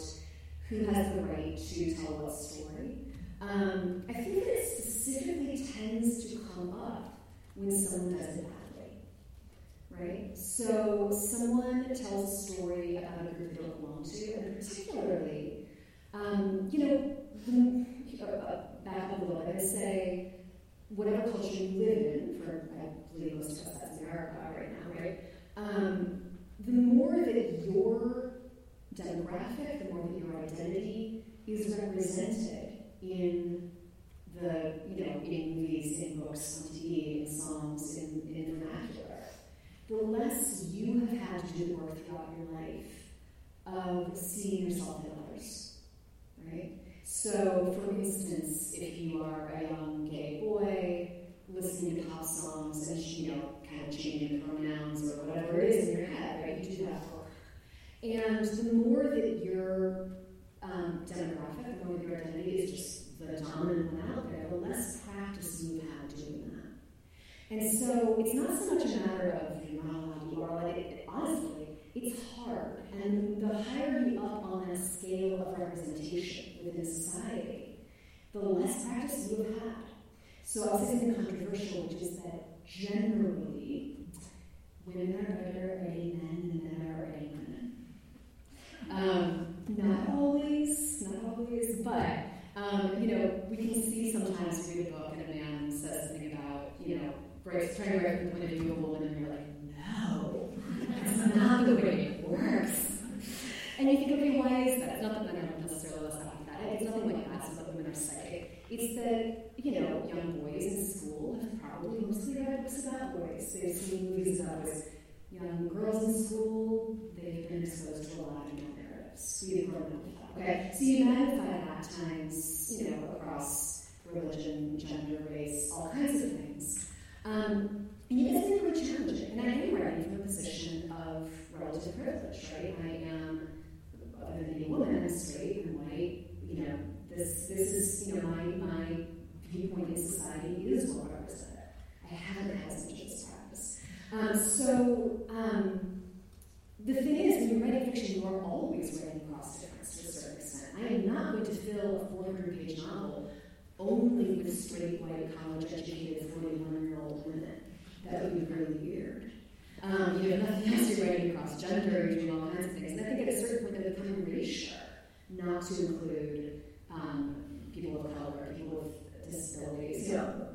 who has the right to tell what story. Um, I think that it specifically tends to come up when someone does it badly, right? So someone tells a story about a group they don't belong to, and particularly, um, you know, back a little bit and say, whatever culture you live in, for I believe most of us that's America right now, right? Um, the more that your demographic, the more that your identity is represented in the, you know, in movies, in books, on TV, in songs, in, in the vernacular, the less you have had to do work throughout your life of seeing yourself in others, So, for instance, if you are a young gay boy listening to pop songs and you know, kind of changing pronouns or whatever it is in your head, right? You do that work. And the more that your um, demographic, the more your identity is just the dominant one out there, the less practice you have doing that. And so it's not so much a matter of you're not allowed you are it, honestly, it's hard. And the higher you up on that scale of representation within society, the less practice you have had. So I'll say something controversial, which is that generally, women are better at writing men than men are at writing women. Um, not always, not always, but um, you know, we can see sometimes read a book and a man says something about, you know, trying to write from the point of view of a woman, and you're like, that's not the way it works. And you think, okay, why is that? It's not that men are necessarily less apathetic. It's nothing like that. It's not that women are psychic. It's that, you know, young boys in school have probably mostly read books about boys. They've seen movies about boys. Young girls in school, they've been exposed to a lot of narratives. We've grown up with that. Okay? So you magnify that times, you know, across religion, gender, race, all kinds of things. Um, and it is really challenging. And I am writing position of relative privilege, right? I am other than a woman, I'm straight, I'm white, you know, this this is, you know, my my viewpoint in society is well represented. I haven't had as much of this practice. Um, so um, the thing is, when you're writing fiction, you are always writing across difference to a certain extent. I am not going to fill a 400 page novel only with straight, white, college educated, 41 year old women. That would be really weird. Um, you have nothing else, you're writing across gender, you're doing all kinds of things. And I think at a certain point, they become erasure not to include um, people of color, people with disabilities. You know,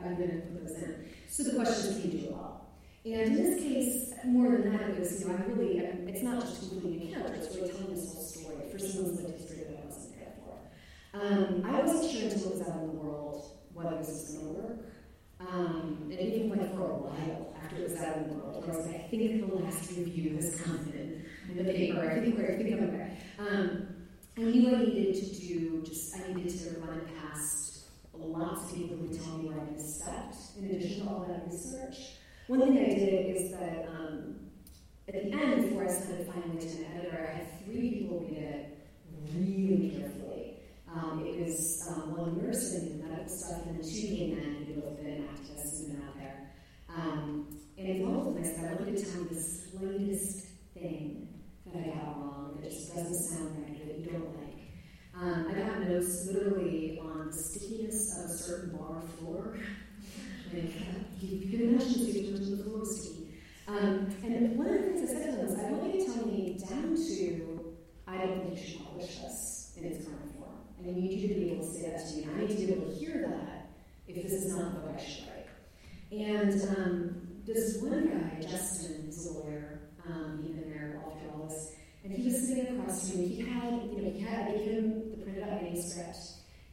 I'm going to put those in. So the question is, can you do it all? And in this case, more than that, it was, you know, I really, it's not just completing a character, it's really telling this whole story for someone's lived history that I wasn't there for. Um, I wasn't sure until it was out in the world whether this was going to work. Um, it even went for a while after out the world. I was like, I think the last review has come in in the paper. I think we're, I think I'm okay. Um, I knew I needed to do just, I needed to run past lots of people who tell me where I misstepped, in addition to all that research. One thing I did is that um, at the end, before I sent it finally to an editor, I had three people read it really carefully. Um, it was um, one nurse in the medical stuff and two gay men who both been activists and been out there. Um, and in all of them, I said, I want you to tell me the slightest thing that I got wrong that just doesn't sound right that you don't like. Um, I got notes literally on the stickiness of a certain bar floor. like, you, you can imagine the the floor was sticky. Um, and one of the things I said to them was, I want you to tell me down to, I don't think you should publish this in its current form. And I need you to be able to say that to me. And I need to be able to hear that if this is not what I should write. And um, this one guy, Justin, is a lawyer. Um, he'd been there through all this. And he was sitting across from me. He had, you know, he had, I gave him the printed out manuscript.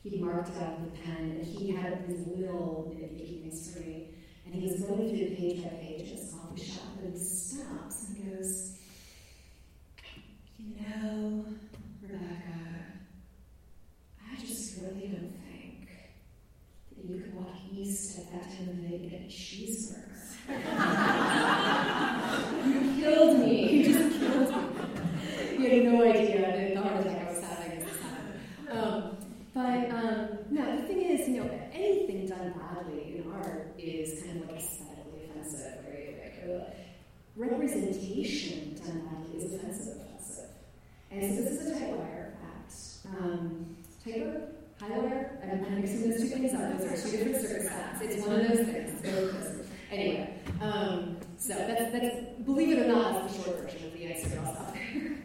He marked it out with a pen, and he had these little nitpicky things for me. And he was going through page by page in his coffee shop, and he stops and he goes, You know, Rebecca, I just really don't think that you could walk east at that time of day and get a cheeseburger. You killed me. You just killed me. You had no idea the heart attack I was having at this time. Um, but um, no, the thing is, you know, anything done badly in art is kind of like aesthetically offensive, right? Like, representation done badly is offensive, offensive. And so this is a tight wire act. Um, tightrope, high wire, I'm mixing those two things up. Those are two different circumstances. It's one of those things. Really close. Anyway, um, so that's, that's, believe it or not, that's the short version of the answer I'll stop there.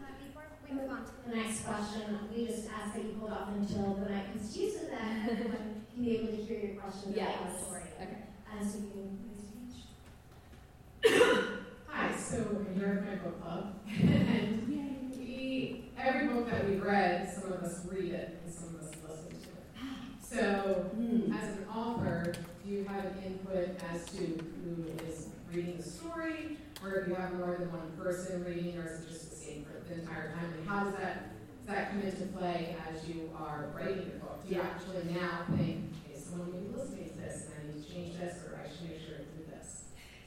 Uh, Before we move on to the next question, we just ask that you hold off until the mic comes to you so that everyone can be able to hear your question Yes. about the story. Okay. And so you can please speech. Hi, so I'm here at my book club, and we, every book that we've read, some of us read it and some of us listen to it. So, Hmm. as an author, do you have an input as to who is reading the story, or if you have more than one person reading, or is it just the same for the entire time? And how does that does that come into play as you are writing the book? Do you actually now think, okay, someone may be listening to this, and I need to change this, or I should make sure to do this?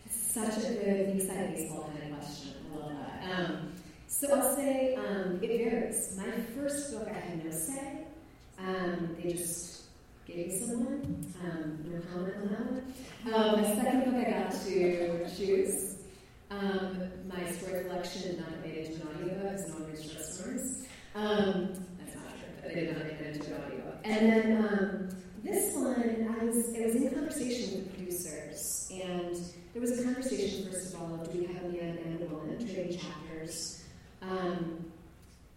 Such a good inside baseball kind of question. I love that. Um, so I'll say um, it varies. My first book, I had no say. Um, they just gave me someone. Um, no comment on that one. Um, my second book, I got to choose. Um, my story collection not made into an audiobook one reads short stories. Um, that's not true, but they did not make it into an audiobook. And then um, this one, I was, I was in conversation with producers, and there was a conversation, first of all, do we have a man and trading chapters? Um,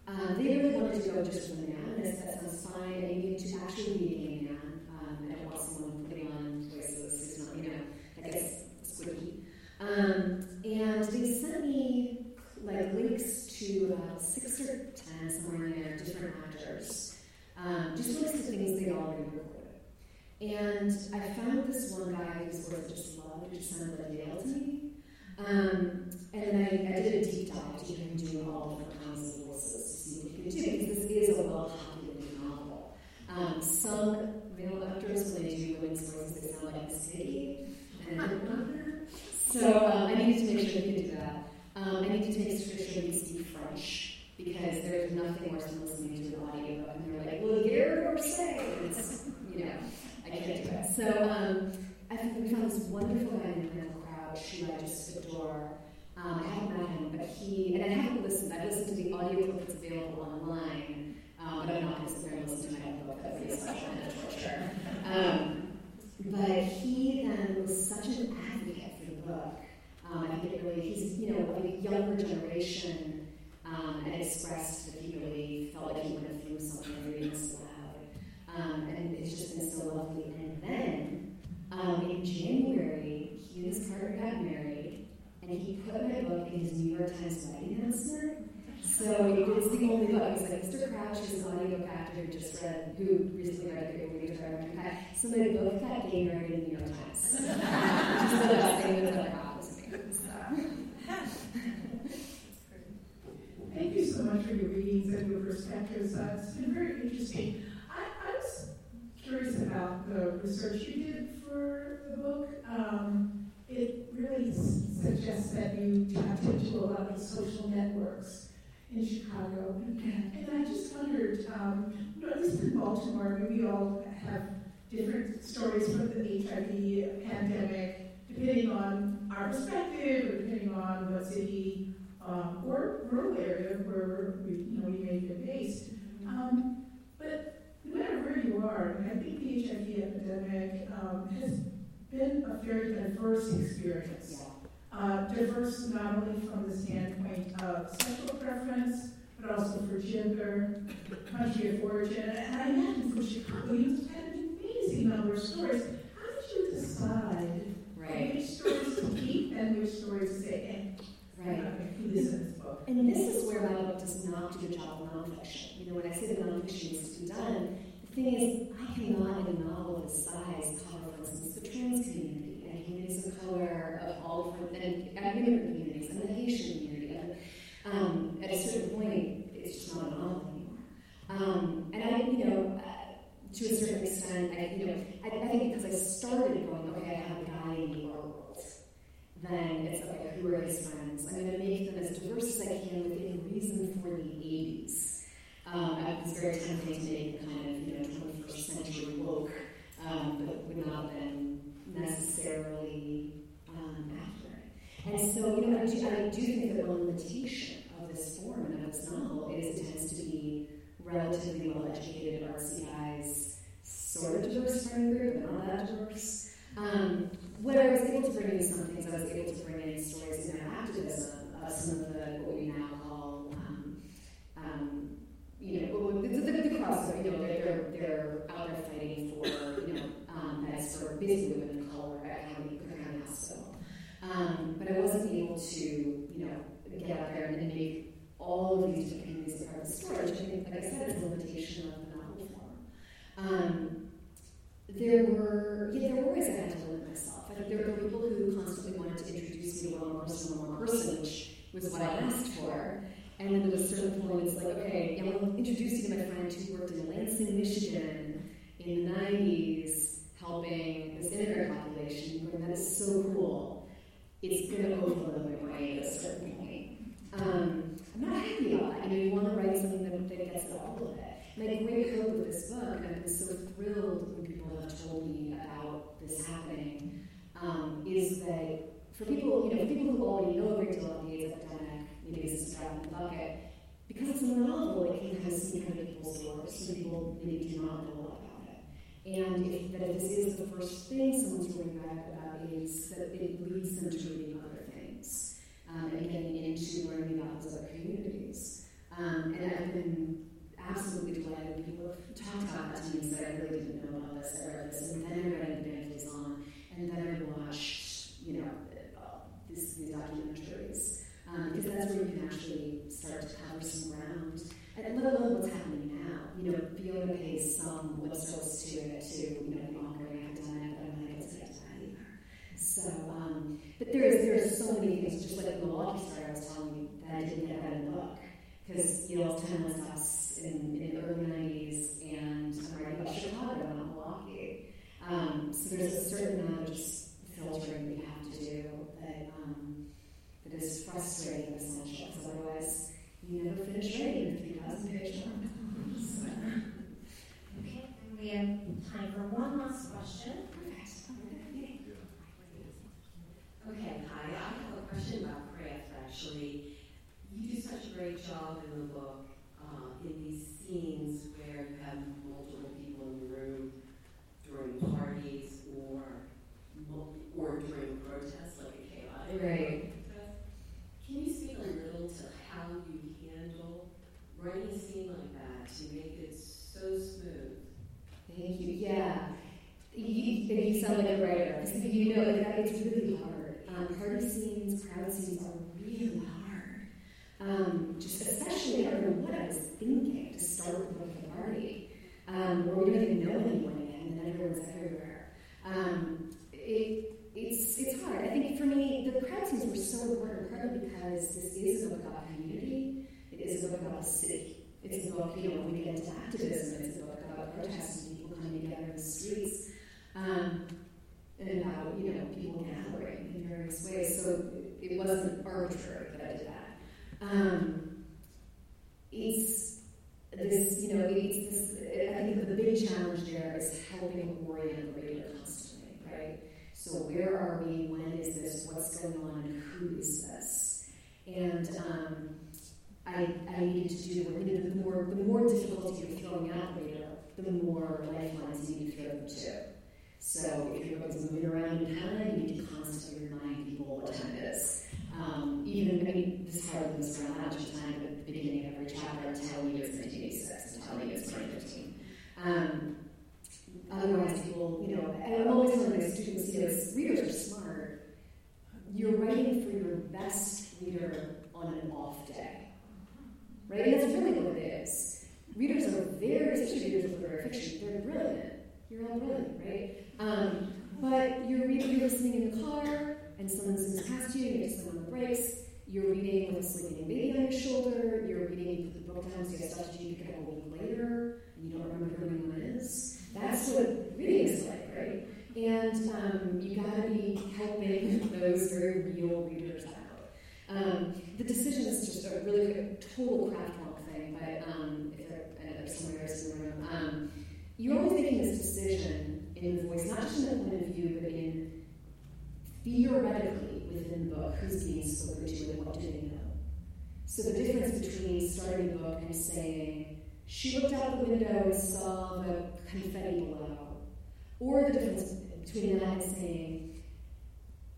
uh, they really wanted to go just and I said, that sounds fine, and you need to actually be a gay man. Um, I don't want someone putting on voices who's not, you know, that gets squeaky. Um, and they sent me like links to about six or ten, somewhere in there, different actors. Um, just links to things they already recorded. And I found this one guy whose I just loved, who sounded like Yale to me. Um, and then I, I did a deep dive to him doing all different kinds of voices to see what he could do, because this is a well-calculated novel. Um, some male actors, when they do voices, they sound like Miss Piggy, and I didn't want that. So um, I needed to make sure he could do that. Um, I needed to make sure he could speak French, because there's nothing worse than listening to an audiobook and they're like, well, or say, you know, I can't do it. So um, I think we found this wonderful guy named Randall Crouch, who I just adore. Um, I haven't met him, but he, and I haven't listened, I've listened to the audiobook that's available online, um, but I'm not sit there to my own book, that would a special of torture. Um, but he then was such an advocate for the book. Um, I think it really, he's, you know, a younger generation, um, and expressed that he really felt like he went through something reading this aloud. Um, and it's just been so lovely. And then, um, in January, he and his partner got married, and he put my book in his New York Times wedding announcement. So it's the only book. He's like, Mr. Crouch is an audiobook actor who just read, who recently read The Great Guitar Cut. So they both got gay married in the New York Times. Which is the best thing that's ever happened to me. So. Thank you so much for your readings and your perspectives. Uh, it's been very interesting. I, I was curious about the research you did for the book. Um, it really s- suggests that you tapped into a lot of social networks in Chicago. And I just wondered, um, at least in Baltimore, we all have different stories from the HIV pandemic, depending on our perspective, or depending on what city um, or rural area where we, you know, we may be based. Um, but no matter where you are, I think the HIV epidemic um, has been a very diverse experience. Uh, diverse not only from the standpoint of sexual preference, but also for gender, country of origin. And I imagine for Chicago, you had an amazing number of stories. How did you decide Right. which stories to keep and which stories to say, and Right. who this in this book? And this is where my book does not do a job of nonfiction. You know, when I say the nonfiction needs to be done, the thing is, I cannot in a novel this size cover, for instance, the trans community and communities of color of all different, and, immigrant communities and the Haitian community. And um, at a certain point, it's just not an novel anymore. Um, and I, you know, uh, to a certain extent, I, you know, I, I think because I started going, okay, I have a guy in the world then it's okay, who are his friends? I'm going to make them as diverse as I can within reason for the 80s. Um, it was very tempting to make kind of, you know, 21st century woke, um, but would not have been necessarily um, accurate. And so, you know, I do, I do think that one limitation of this form and of this novel is it tends to be relatively well-educated artsy guys, sort of diverse friend group, but not that diverse. Um, what I was able to bring in some things, I was able to bring in stories in activism of some of the what we now call, um, um, you know, well, the, the, the crossover. You know, they're, they're they're out there fighting for you know um, as for basically women of color um, but I wasn't able to, you know, get out there and, and make all of these different communities a part of the story, which I think, like I said, is a limitation of the novel form. Um, there were, yeah, there were ways I had to limit myself. I think there were people who constantly wanted to introduce me to one more person, one more person, which was what I asked for. And then there was certain points like, okay, yeah, well, introduce you to my friend who worked in Lansing, Michigan in the 90s, helping this immigrant population. And that is so cool. It's going to overload my brain at a certain point. Um, I'm not happy about it. You know, you want to write something that, that gets at all of it. My great hope with this book, and I've been so thrilled when people have told me about this happening, um, is that for people, you know, for people who already know a great deal about the AIDS epidemic, maybe this is a in the bucket, because it's a novel, it can kind of sneak under people's doors. Some people maybe do not know a lot about it. And if, that if this is the first thing someone's reading about, AIDS, that it leads them to reading other things um, and getting into learning about those other communities. Um, and I've been absolutely delighted when people have talked about that to me and said, I really didn't know about this, I read this, and then I read Evangelis on, and then I watched, you know, uh, this, these documentaries. Um, because that's where you can actually start to cover some ground, more lifelines you need to throw them to. So if your book is moving around in time, you need to constantly remind people what time it is. Um, even, I mean, this is to this around that much time at the beginning of every chapter telling you it's 1986 and telling you it's 2015. Um, otherwise, people, you know, and I'm always telling my students, know, readers are smart. You're writing for your best reader on an off day. Right? And that's really what it is. Readers are very, especially readers of literary fiction, they're brilliant. You're all brilliant, right? Um, but you're, reading, you're listening in the car, and someone zooms past you, and you're just on the brakes. You're reading with a sleeping baby on your shoulder. You're reading, you put the book down, so you have stuff to you pick up a week later, and you don't remember who anyone is. That's what reading is like, right? And um, you gotta be helping those very real readers out. Um, the decision is just a really a total craft wonk thing, but um, if there, I know there's some writers in the room, um, you're always making this decision in the voice, not just in the point of view, but in theoretically within the book, who's being spoken to and what do they know. So the difference between starting the book and saying, she looked out the window and saw the confetti below, or the difference between that and saying,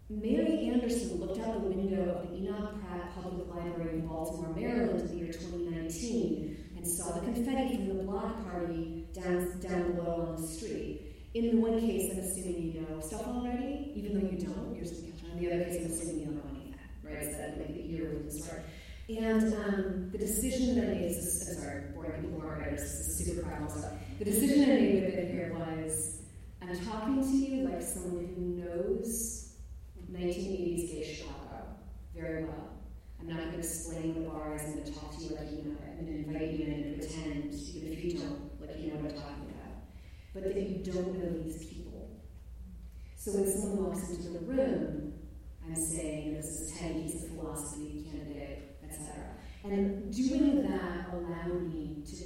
Mary Anderson looked out the window of the Enoch Pratt Public Library in Baltimore, Maryland in the year 2019 and saw the confetti from the block party down, down below on the street. In the one case, I'm assuming you know stuff already, even though you don't, you're just catching on. The other case, I'm assuming you don't know anything, right? So that like the year can start. And um, the decision that I made, is, sorry, boring people who aren't writers, this is super practical stuff. The decision I made with it here was, I'm talking to you like someone who knows 1980s gay Chicago very well. I'm not going to explain what a bar is. I'm going to talk to you like you know. I'm going to invite you in and pretend, even if you don't, like you know what I'm talking about. But that you don't know these people. So when someone walks into the room, I'm saying, this is Teddy, he's a philosophy candidate, etc. And doing that allowed me to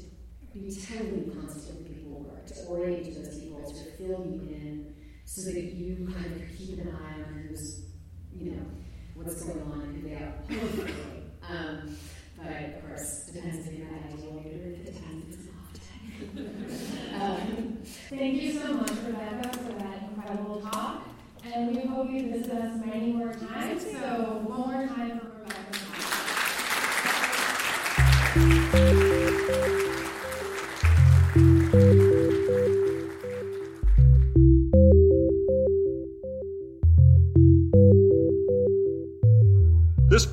be terribly constant with people work, to orient to those people, to fill you in, so that you kind of keep an eye on who's, you know, what's going on they are. Hopefully. Um, but of course, depends if you're an ideal leader, it depends if it's not. um, Thank you so much, Rebecca, for that incredible talk. And we hope you visit us many more times. So, one more time for Rebecca.